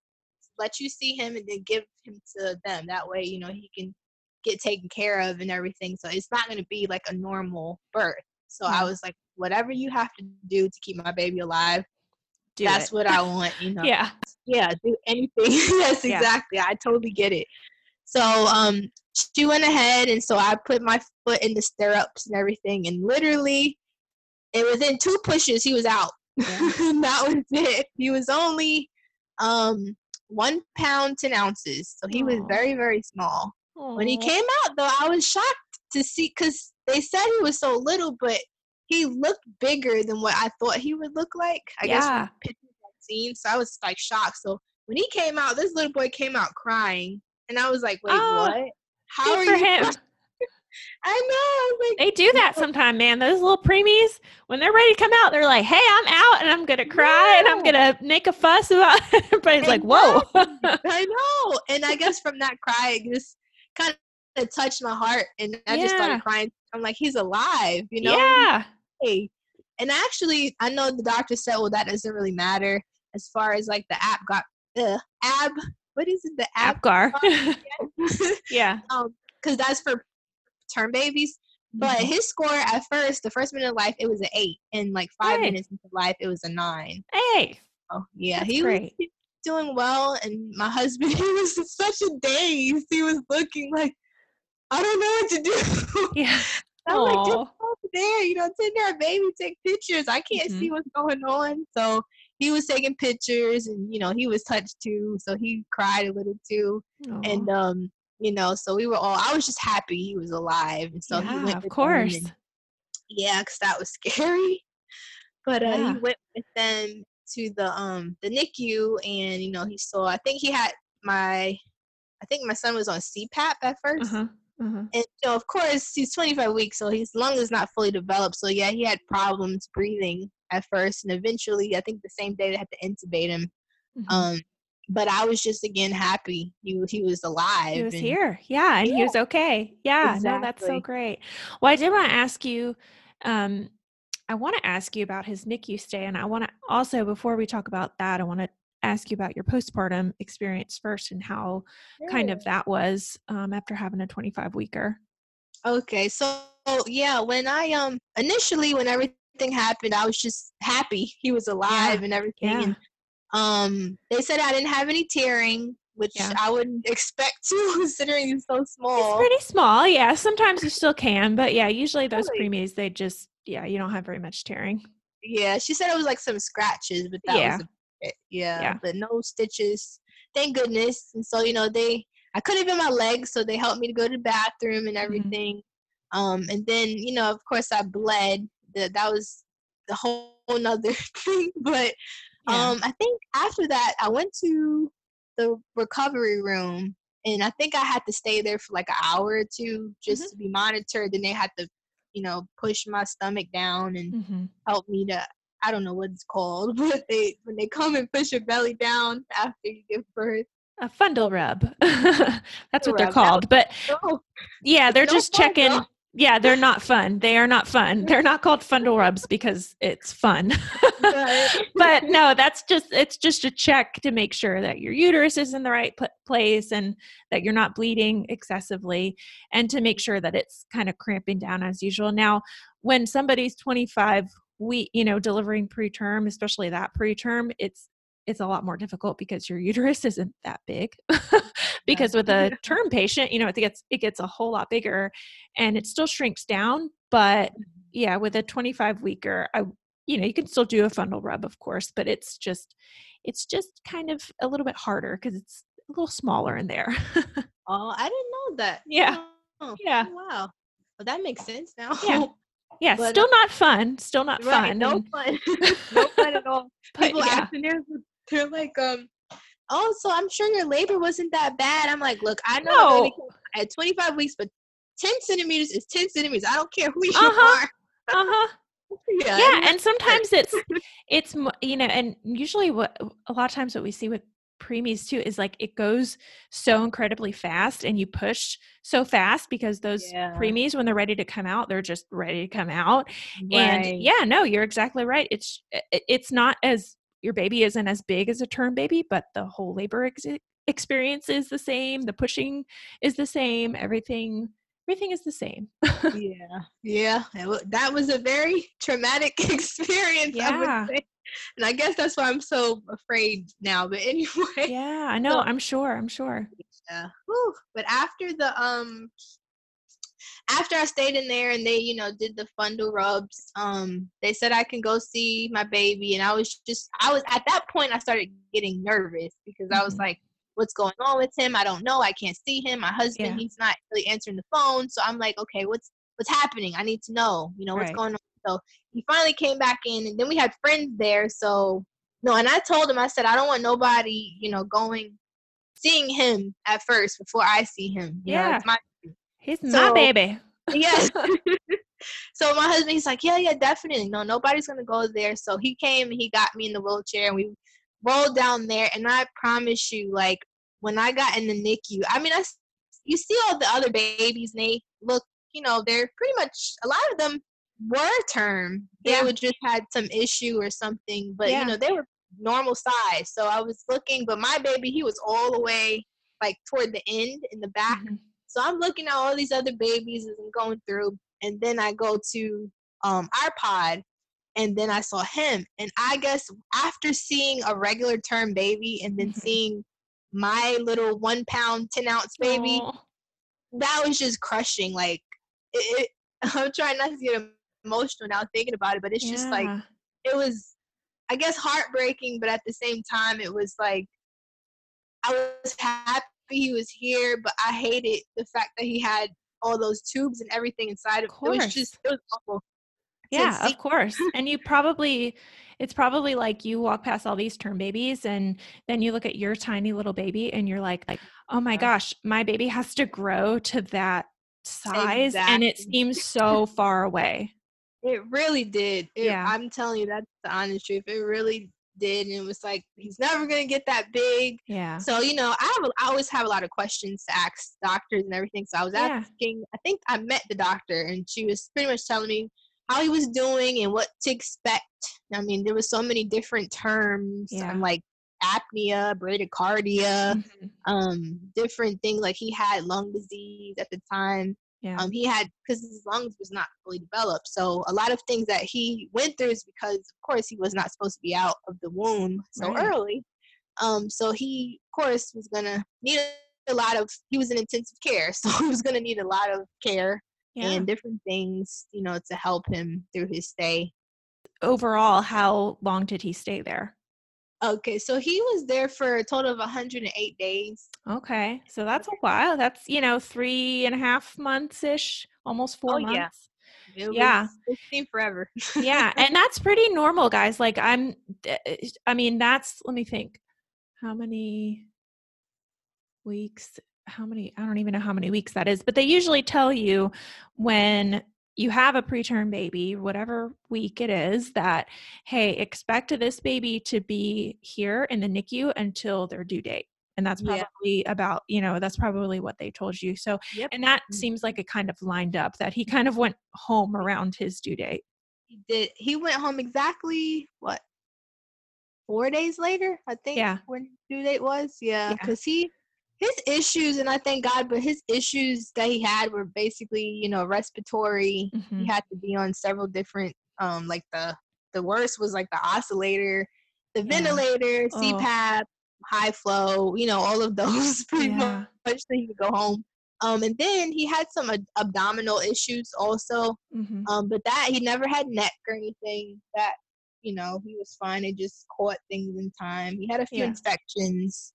let you see him and then give him to them. That way, you know, he can get taken care of and everything. So it's not gonna be like a normal birth. So I was like, whatever you have to do to keep my baby alive, do that's it. what I want, you know. yeah. Yeah, do anything. yes, yeah. exactly. I totally get it. So um she went ahead and so I put my foot in the stirrups and everything and literally and within two pushes he was out. Yeah. that was it. He was only um one pound ten ounces. So he Aww. was very, very small. Aww. When he came out though, I was shocked to see because they said he was so little, but he looked bigger than what I thought he would look like. I yeah. guess pictures I've seen. So I was like shocked. So when he came out, this little boy came out crying, and I was like, "Wait, oh, what? How are for you?" Him. I know. Like, they do that sometimes, man. Those little preemies, when they're ready to come out, they're like, "Hey, I'm out, and I'm gonna cry, yeah. and I'm gonna make a fuss about." It. Everybody's like, "Whoa!" I know, and I guess from that cry, it just kind of touched my heart, and I yeah. just started crying. I'm like, "He's alive," you know? Yeah. Hey, and actually, I know the doctor said, "Well, that doesn't really matter as far as like the app got uh, ab." What is it? The Apgar. yeah. Um, because that's for term babies. But mm-hmm. his score at first, the first minute of life, it was an eight, and like five hey. minutes into life, it was a nine. Hey, oh yeah, That's he great. was doing well, and my husband, he was such a daze. He was looking like, I don't know what to do. Yeah. I'm Aww. like, just over there, you know, take there, baby, take pictures. I can't mm-hmm. see what's going on. So he was taking pictures, and you know, he was touched too, so he cried a little too. Aww. And um, you know so we were all i was just happy he was alive and so yeah, he went of course and, yeah because that was scary but uh, yeah. he went with them to the um the nicu and you know he saw i think he had my i think my son was on cpap at 1st uh-huh. Uh-huh. And so, of course, he's 25 weeks, so his lung is not fully developed. So, yeah, he had problems breathing at first, and eventually, I think the same day they had to intubate him. Mm-hmm. Um, but I was just again happy he he was alive. He was and, here, yeah, and yeah. he was okay. Yeah, exactly. no, that's so great. Well, I did want to ask you. Um, I want to ask you about his NICU stay, and I want to also before we talk about that, I want to ask you about your postpartum experience first and how kind of that was um, after having a 25 weeker. Okay, so yeah, when I um initially when everything happened, I was just happy he was alive yeah. and everything, yeah. and um, they said I didn't have any tearing, which yeah. I wouldn't expect to, considering he's so small. It's pretty small, yeah. Sometimes you still can, but yeah, usually those really? preemies they just yeah, you don't have very much tearing. Yeah, she said it was like some scratches, but that yeah. was it. Yeah, yeah, but no stitches. Thank goodness. And so you know they, I couldn't even my legs, so they helped me to go to the bathroom and mm-hmm. everything. Mm-hmm. Um, and then you know, of course, I bled. That that was the whole another thing, but yeah. Um, I think after that, I went to the recovery room, and I think I had to stay there for like an hour or two just mm-hmm. to be monitored. Then they had to, you know, push my stomach down and mm-hmm. help me to. I don't know what it's called, but they when they come and push your belly down after you give birth. A fundal rub. That's what they're called. But yeah, they're just checking yeah, they're not fun. They are not fun. They're not called fundal rubs because it's fun. but no, that's just it's just a check to make sure that your uterus is in the right p- place and that you're not bleeding excessively and to make sure that it's kind of cramping down as usual. Now, when somebody's 25 week, you know, delivering preterm, especially that preterm, it's it's a lot more difficult because your uterus isn't that big. Because with a term patient you know it gets it gets a whole lot bigger and it still shrinks down but mm-hmm. yeah with a 25 weeker i you know you can still do a fundal rub of course but it's just it's just kind of a little bit harder because it's a little smaller in there. Oh i didn't know that. Yeah. Oh, yeah. wow. Well, that makes sense now. Yeah Yeah, But, still uh, not fun. Still not Right, fun. no fun, no fun at all. but People yeah. asking, they're, they're like, um, oh, so I'm sure your labor wasn't that bad. I'm like, look, I know No. a baby came at 25 weeks, but 10 centimeters is 10 centimeters. I don't care who you Uh-huh. are. Uh-huh. Yeah, yeah and sometimes it's it's you know and usually what a lot of times what we see with preemies too is like it goes so incredibly fast and you push so fast because those Yeah. preemies when they're ready to come out they're just ready to come out Right. and yeah no you're exactly right it's it's not as your baby isn't as big as a term baby but the whole labor ex- experience is the same the pushing is the same everything everything is the same yeah, yeah. That was a very traumatic experience. I Yeah. would say. And I guess that's why I'm so afraid now. But anyway, yeah i know So- i'm sure i'm sure Yeah. Whew. But after the um after I stayed in there and they, you know, did the fundal rubs, um, they said I can go see my baby and I was just I was at that point I started getting nervous because I was Mhm. like, what's going on with him? I don't know. I can't see him. My husband, Yeah. he's not really answering the phone. So I'm like, okay, what's what's happening? I need to know, you know, what's Right. going on. So he finally came back in and then we had friends there. So no, and I told him, I said, I don't want nobody, you know, going seeing him at first before I see him. You know, Yeah. it's my He's my baby. yes. so my husband, he's like, yeah, yeah, definitely. No, nobody's gonna go there. So he came and he got me in the wheelchair and we rolled down there. And I promise you, like when I got in the NICU, I mean, I you see all the other babies and they look, you know, they're pretty much a lot of them were term. They Yeah. would just had some issue or something, but Yeah. you know, they were normal size. So I was looking, but my baby, he was all the way like toward the end in the back. Mhm. So I'm looking at all these other babies as I'm going through, and then I go to um, our pod, and then I saw him. And I guess after seeing a regular term baby and then Mhm. seeing my little one pound, 10 ounce baby, Aw. that was just crushing. Like, it, it, I'm trying not to get emotional now thinking about it, but it's just like, it was, I guess, heartbreaking, but at the same time, it was like, I was happy he was here, but I hated the fact that he had all those tubes and everything inside of Of it. was just, it was awful. Yeah, of course. And you probably, it's probably like you walk past all these term babies and then you look at your tiny little baby and you're like, like, oh my gosh, my baby has to grow to that size and it seems so far away. It really did. It, Yeah. I'm telling you, that's the honest truth. It really did. And it was like, he's never going to get that big. Yeah. So, you know, I have a, I always have a lot of questions to ask doctors and everything. So I was asking Yeah. asking, I think I met the doctor and she was pretty much telling me how he was doing and what to expect. I mean, there was so many different terms. Yeah. um, like apnea, bradycardia, Mhm. um, different things. Like he had lung disease at the time. Yeah. Um, he had because his lungs was not fully developed. So a lot of things that he went through is because, of course, he was not supposed to be out of the womb so Right. early. Um, so he, of course, was gonna need a lot of. He was in intensive care, so he was gonna need a lot of care yeah. and different things, you know, to help him through his stay. Overall, how long did he stay there? Okay, so he was there for a total of 108 days. Okay. So that's a while. That's, you know, three and a half months ish, almost four Oh, yeah. months. It Yeah. it forever. yeah and that's pretty normal guys like i'm eh, eh, i mean that's let me think how many weeks how many i don't even know how many weeks that is but they usually tell you when you have a preterm baby whatever week it is that hey expect this baby to be here in the nicu until their due date and that's Yeah. probably about you know that's probably what they told you so Yep. and that Mm. seems like it kind of lined up that he kind of went home around his due date he did he went home exactly what four days later i think Yeah. when due date was yeah Yeah. because he his issues and i thank god but his issues that he had were basically you know respiratory Mhm. he had to be on several different um like the the worst was like the oscillator the Yeah. ventilator Oh. cpap high flow you know all of those pretty Yeah. much so he could go home um and then he had some ad- abdominal issues also Mhm. um, but that he never had NEC or anything. That you know he was fine. It just caught things in time. He had a few Yeah. infections,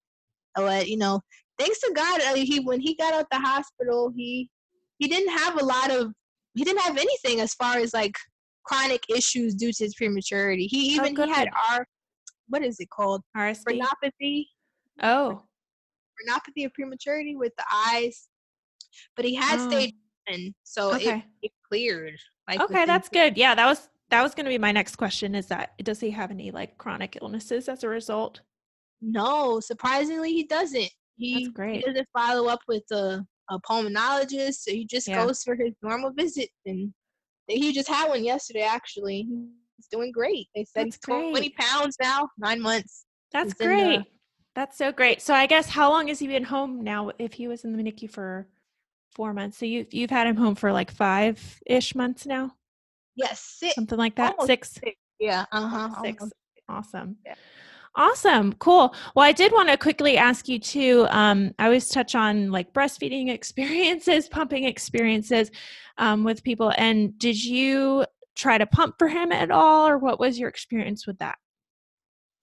but you know, thanks to God, uh, he when he got out the hospital, he he didn't have a lot of he didn't have anything as far as like chronic issues due to his prematurity. He Oh, even he had our what is it called? RSV. Retinopathy. Oh, Retinopathy of prematurity with the eyes. But he had Oh. stage one, so it, okay. it cleared. Like Okay, that's good. Yeah, that was that was going to be my next question. Is that does he have any like chronic illnesses as a result? No, surprisingly, he doesn't. He, he doesn't follow up with a, a pulmonologist. So he just Yeah. goes for his normal visit, and he just had one yesterday. Actually, he's doing great. They said That's he's twenty pounds now, nine months. That's He's in the- great. That's so great. So I guess how long has he been home now? If he was in the NICU for four months, so you you've had him home for like five ish months now, Yes, six. something like that. Almost Six. Yeah, uh huh. Six. Awesome. Yeah. Awesome. Cool. Well, I did want to quickly ask you too. Um, I always touch on like breastfeeding experiences, pumping experiences um, with people. And did you try to pump for him at all, or what was your experience with that?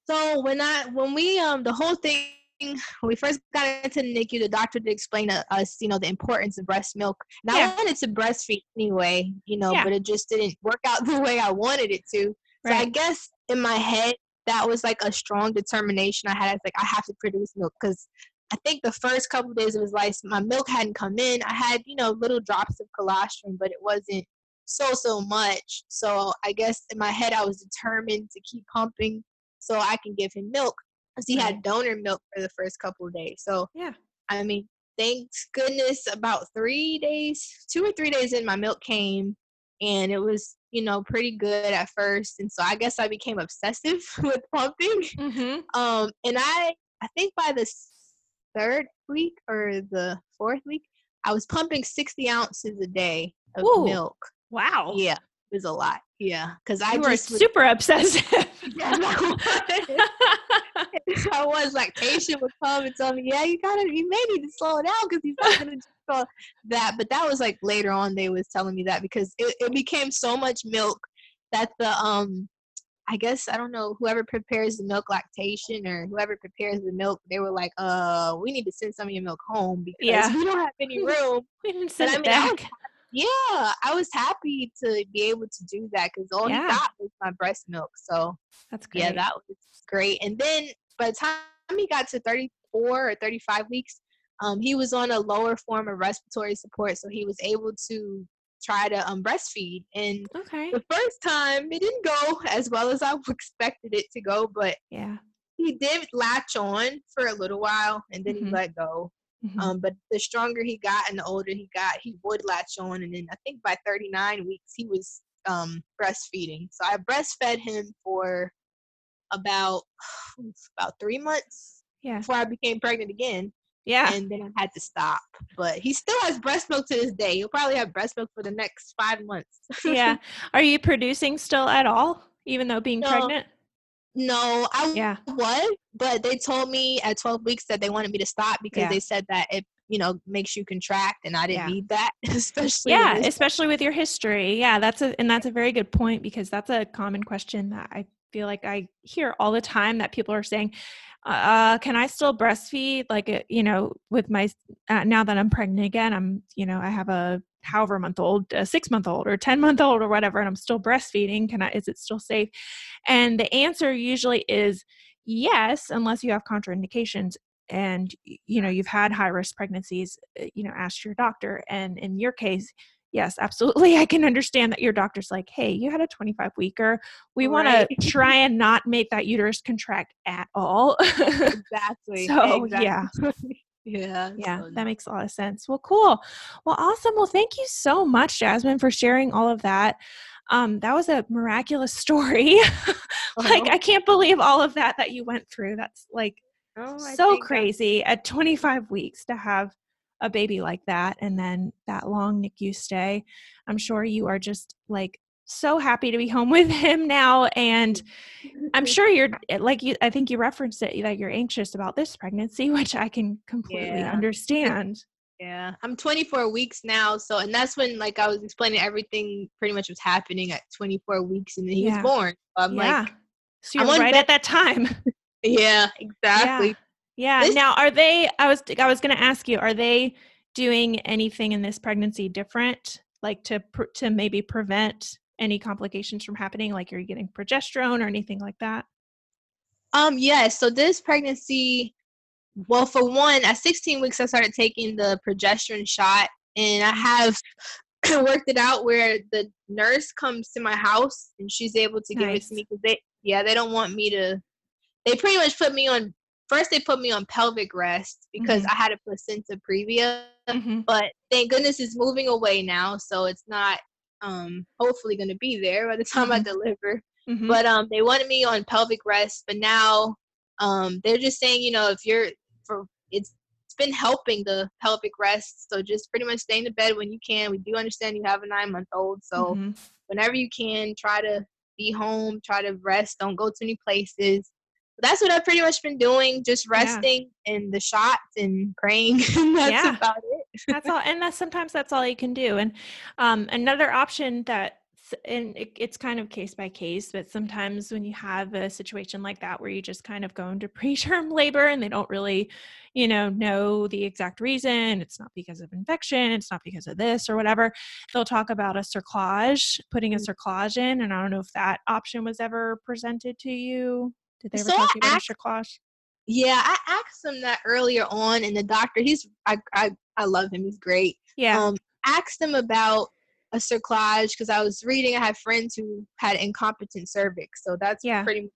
So when I when we um the whole thing when we first got into NICU, the doctor did explain to us, you know, the importance of breast milk. And Yeah. I wanted to breastfeed anyway, you know, Yeah. but it just didn't work out the way I wanted it to. So I guess in my head, that was like a strong determination I had. It's like I have to produce milk because I think the first couple of days of his life, my milk hadn't come in. I had, you know, little drops of colostrum, but it wasn't so so much. So I guess in my head, I was determined to keep pumping so I can give him milk because he had donor milk for the first couple of days. So Yeah. I mean, thank goodness, about three days, two or three days in, my milk came, and it was you know pretty good at first. And so I guess I became obsessive with pumping. Mm-hmm. Um, and I I think by the third week or the fourth week, I was pumping sixty ounces a day of Ooh. milk. Wow. Yeah, it was a lot. Yeah, because I You were just was- super obsessive. Yeah, I was. I was like patient would come and tell me, yeah, you gotta, you may need to slow it down because you're not gonna that. But that was like later on they was telling me that because it, it became so much milk that the um, I guess I don't know whoever prepares the milk lactation or whoever prepares the milk, they were like, uh, we need to send some of your milk home because Yeah. we don't have any room. we didn't send I it mean, I was back. Yeah, I was happy to be able to do that because all Yeah. he got was my breast milk. So That's great. yeah, that was great. And then by the time he got to 34 or 35 weeks, um, he was on a lower form of respiratory support, so he was able to try to um, breastfeed. And okay. the first time, it didn't go as well as I expected it to go, but Yeah. he did latch on for a little while, and then Mhm. he let go. Mhm. Um, but the stronger he got and the older he got, he would latch on. And then I think by 39 weeks, he was um, breastfeeding. So I breastfed him for about about three months yeah. before I became pregnant again, Yeah. and then I had to stop. But he still has breast milk to this day. He'll probably have breast milk for the next five months. yeah. Are you producing still at all, even though being No. pregnant? no, I Yeah. was, but they told me at 12 weeks that they wanted me to stop because Yeah. they said that it you know makes you contract, and I didn't Yeah. need that, especially Yeah, this especially with your history. Yeah, that's a and that's a very good point because that's a common question that I feel like I hear all the time that people are saying, uh, can I still breastfeed? Like, uh, you know, with my uh, now that I'm pregnant again, I'm, you know, I have a however month old, a six month old, or ten month old, or whatever, and I'm still breastfeeding. Can I? Is it still safe? And the answer usually is yes, unless you have contraindications and you know you've had high risk pregnancies. uh, You know, ask your doctor. And in your case, yes, absolutely, I can understand that your doctor's like, hey, you had a 25 weeker. We want to try and not make that uterus contract at all. exactly. So, exactly. yeah. yeah. Yeah, that makes a lot of sense. Well, cool. Well, awesome. Well, thank you so much, Jasmine, for sharing all of that. Um, that was a miraculous story. like, Uh-huh. I can't believe all of that that you went through. That's like Oh, so crazy at 25 weeks to have a baby like that and then that long NICU stay. I'm sure you are just like so happy to be home with him now and I'm sure you're eh, like you I think you referenced it that you're anxious about this pregnancy, which I can completely Yeah. understand. Yeah, I'm 24 weeks now, so and that's when like I was explaining everything pretty much was happening at 24 weeks, and then he Yeah. was born. So I'm yeah. like, so you're on right at that time. yeah, exactly. Yeah. This- Now, are they? I was I was going to ask you, are they doing anything in this pregnancy different like to pr- to maybe prevent any complications from happening? Like, are you getting progesterone or anything like that? Um, yes. So this pregnancy, well, for one, at 16 weeks, I started taking the progesterone shot, and I have worked it out where the nurse comes to my house and she's able to give it to me because they, yeah, they don't want me to. They pretty much put me on. First, they put me on pelvic rest because Mhm. I had a placenta previa, Mhm. but thank goodness it's moving away now, so it's not um hopefully going to be there by the time I Mhm. deliver Mhm. but um they wanted me on pelvic rest but now um they're just saying you know if you're for it's it's been helping the pelvic rest so just pretty much stay in the bed when you can we do understand you have a nine month old so Mhm. whenever you can try to be home try to rest don't go to any places that's what i've pretty much been doing just Yeah. resting and the shots and praying and that's Yeah. about it that's all and that's sometimes that's all you can do and um, another option that and it, it's kind of case by case but sometimes when you have a situation like that where you just kind of go into preterm labor and they don't really you know know the exact reason it's not because of infection it's not because of this or whatever they'll talk about a cerclage putting a Mm. cerclage in and i don't know if that option was ever presented to you did they ever So talk I to you about act- a yeah i asked him that earlier on and the doctor he's i i, I love him he's great yeah um asked them about a cerclage because I was reading. I had friends who had incompetent cervix, so that's Yeah. pretty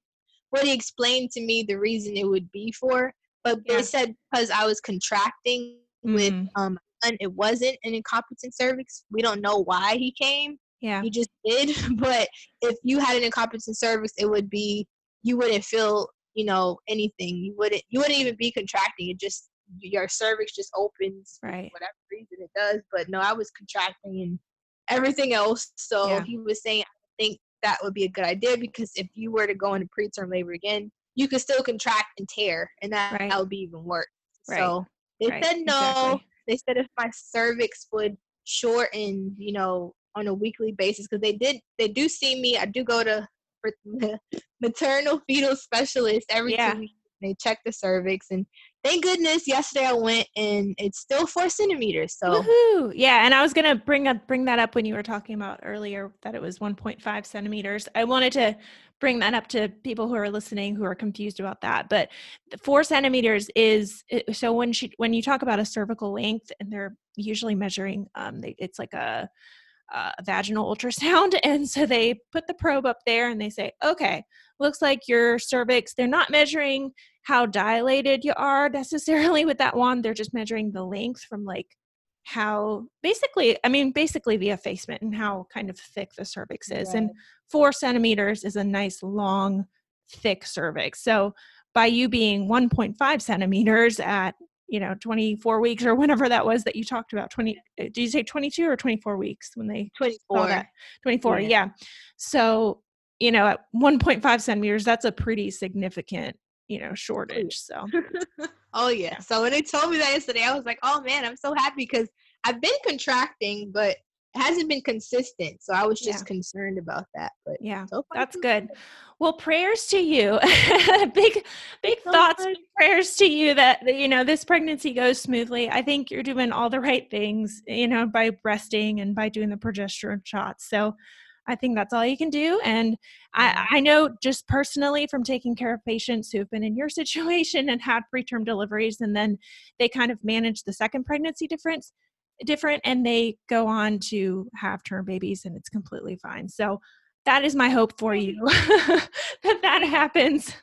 what he explained to me the reason it would be for. But Yeah. they said because I was contracting with Mhm. um, and it wasn't an incompetent cervix. We don't know why he came. yeah He just did. But if you had an incompetent cervix, it would be you wouldn't feel you know anything. You wouldn't you wouldn't even be contracting. It just your cervix just opens for Right. whatever reason it does. But no, I was contracting and everything else. So Yeah. he was saying I think that would be a good idea because if you were to go into preterm labor again, you could still contract and tear, and that, Right. that would be even worse. Right. So they Right, said no. exactly. They said if my cervix would shorten, you know, on a weekly basis, because they did, they do see me. I do go to maternal fetal specialist every Yeah. two weeks. They check the cervix, and thank goodness yesterday I went, and it's still four centimeters. So Woohoo! Yeah, and I was gonna bring up bring that up when you were talking about earlier that it was 1.5 centimeters. I wanted to bring that up to people who are listening who are confused about that. But the four centimeters is so when she when you talk about a cervical length, and they're usually measuring, um, it's like a, a vaginal ultrasound, and so they put the probe up there and they say, okay, looks like your cervix. They're not measuring how dilated you are necessarily with that wand. They're just measuring the length from like how basically, I mean, basically the effacement and how kind of thick the cervix is. And four centimeters is a nice long, thick cervix. So by you being 1.5 centimeters at you know 24 weeks or whenever that was that you talked about 20 uh, did you say 22 or 24 weeks when they saw 24. that 24 Yeah. yeah. so you know at 1.5 centimeters that's a pretty significant you know shortage so oh yeah. So when they told me that yesterday, I was like, oh man, I'm so happy because I've been contracting, but hasn't been consistent. So I was just Yeah. concerned about that. But yeah so far, that's good well prayers to you big big so thoughts big prayers to you that you know this pregnancy goes smoothly i think you're doing all the right things you know by resting and by doing the progesterone shots so i think that's all you can do and I, I know just personally from taking care of patients who've been in your situation and had preterm deliveries and then they kind of manage the second pregnancy difference different and they go on to have term babies and it's completely fine. So that is my hope for you that that happens.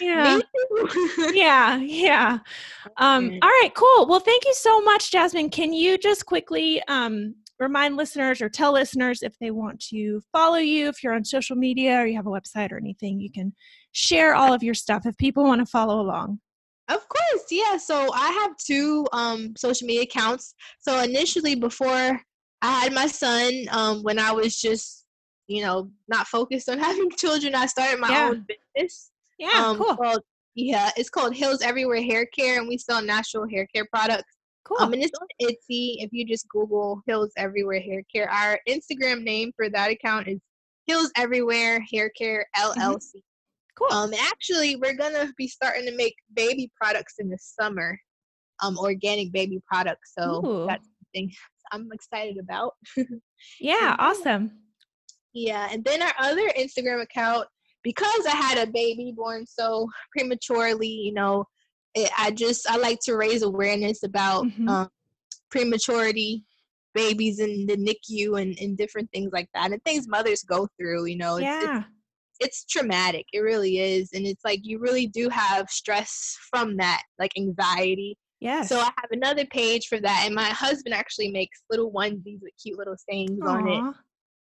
Yeah. Yeah yeah. Um all right cool. Well thank you so much jasmine. Can you just quickly um remind listeners or tell listeners if they want to follow you if you're on social media or you have a website or anything you can share all of your stuff if people want to follow along Of course, yeah. So I have two um social media accounts. So initially before I had my son, um, when I was just, you know, not focused on having children, I started my Yeah. own business. yeah um cool called yeah, it's called Hills Everywhere Hair Care and we sell natural hair care products. cool Um and it's on Etsy. If you just Google Hills Everywhere Hair Care. Our Instagram name for that account is Hills Everywhere Hair Care LLC. Cool Um, actually, we're gonna be starting to make baby products in the summer, um, organic baby products. So Ooh. that's something I'm excited about. yeah, awesome. Yeah, and then our other Instagram account because I had a baby born so prematurely, you know, it, I just I like to raise awareness about mm-hmm. um, prematurity, babies in the NICU, and, and different things like that, and things mothers go through. You know, yeah. It's, it's traumatic. It really is, and it's like you really do have stress from that, like anxiety. Yeah. So I have another page for that, and my husband actually makes little onesies with cute little sayings Aww. on it.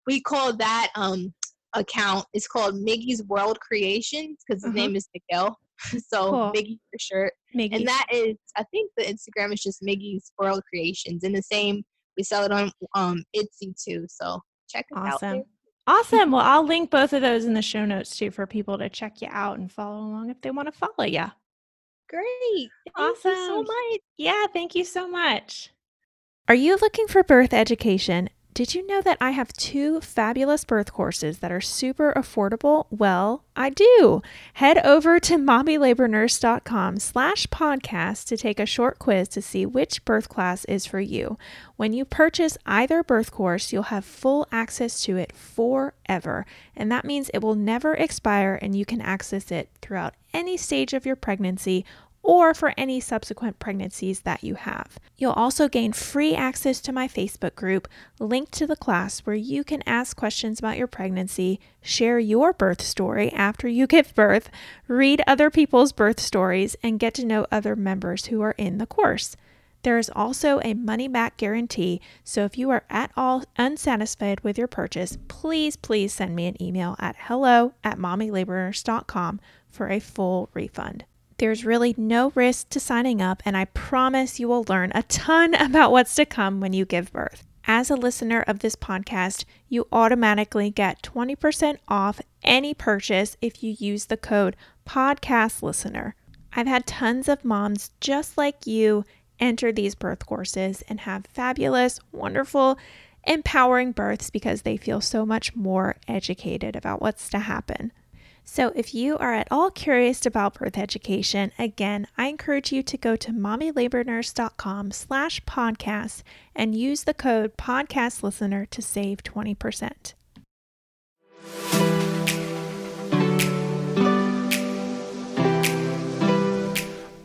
We call that um account It's called Miggy's World Creations because his uh-huh. name is Miguel. so cool. Miggy for sure. Miggy. And that is, I think the Instagram is just Miggy's World Creations. And the same, we sell it on um Etsy too. So check it awesome. out. Awesome. Well, I'll link both of those in the show notes too for people to check you out and follow along if they want to follow you. Great. Thank awesome. so much. Yeah, thank you so much. Are you looking for birth education did you know that I have two fabulous birth courses that are super affordable? Well, I do. Head over to mommylabornurse.com slash podcast to take a short quiz to see which birth class is for you. When you purchase either birth course, you'll have full access to it forever. And that means it will never expire and you can access it throughout any stage of your pregnancy or for any subsequent pregnancies that you have. You'll also gain free access to my Facebook group linked to the class where you can ask questions about your pregnancy, share your birth story after you give birth, read other people's birth stories, and get to know other members who are in the course. There is also a money back guarantee, so if you are at all unsatisfied with your purchase, please, please send me an email at hello at mommylabornurse.com for a full refund. There's really no risk to signing up, and I promise you will learn a ton about what's to come when you give birth. As a listener of this podcast, you automatically get 20% off any purchase if you use the code podcast listener. I've had tons of moms just like you enter these birth courses and have fabulous, wonderful, empowering births because they feel so much more educated about what's to happen. So, if you are at all curious about birth education, again, I encourage you to go to mommylabornurse.com slash podcast and use the code podcast listener to save 20%.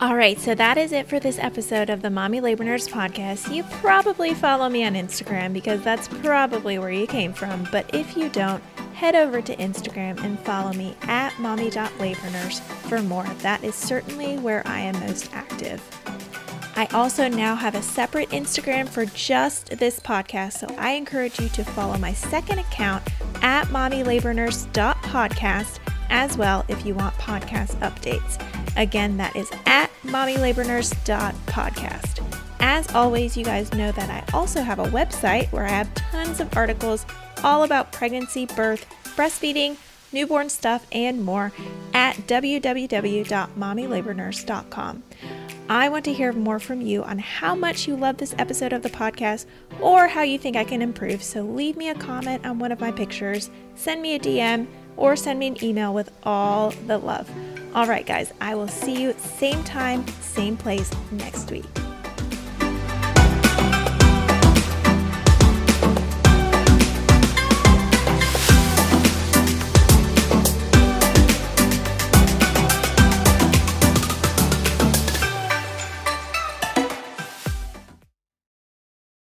All right, so that is it for this episode of the Mommy Labor Nurse podcast. You probably follow me on Instagram because that's probably where you came from, but if you don't, head over to Instagram and follow me at mommy.labornurse for more. That is certainly where I am most active. I also now have a separate Instagram for just this podcast, so I encourage you to follow my second account at mommylabornurse.podcast as well if you want podcast updates. Again, that is at mommylabornurse.podcast. As always, you guys know that I also have a website where I have tons of articles all about pregnancy, birth, breastfeeding, newborn stuff, and more at www.mommylabornurse.com. I want to hear more from you on how much you love this episode of the podcast or how you think I can improve. So leave me a comment on one of my pictures, send me a DM, or send me an email with all the love. All right, guys, I will see you same time, same place next week.